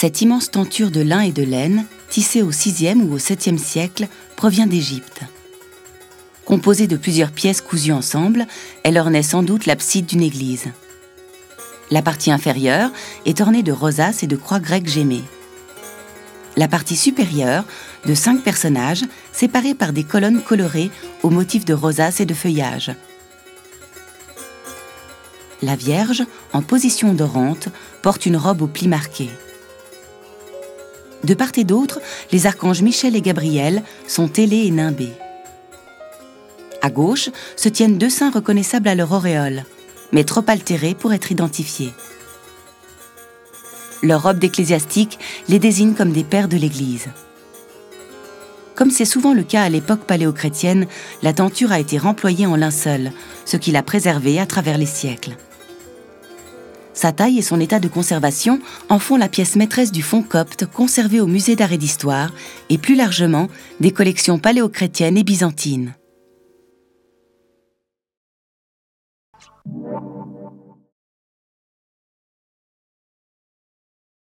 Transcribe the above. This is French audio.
Cette immense tenture de lin et de laine, tissée au VIe ou au VIIe siècle, provient d'Égypte. Composée de plusieurs pièces cousues ensemble, elle ornait sans doute l'abside d'une église. La partie inférieure est ornée de rosaces et de croix grecques gémées. La partie supérieure, de cinq personnages, séparés par des colonnes colorées aux motifs de rosaces et de feuillage. La Vierge, en position dorante, porte une robe aux plis marqués. De part et d'autre, les archanges Michel et Gabriel sont ailés et nimbés. À gauche se tiennent deux saints reconnaissables à leur auréole, mais trop altérés pour être identifiés. Leur robe d'ecclésiastique les désigne comme des pères de l'Église. Comme c'est souvent le cas à l'époque paléochrétienne, la tenture a été remployée en linceul, ce qui l'a préservée à travers les siècles. Sa taille et son état de conservation en font la pièce maîtresse du fond copte conservé au musée d'art et d'histoire et plus largement des collections paléochrétiennes et byzantines.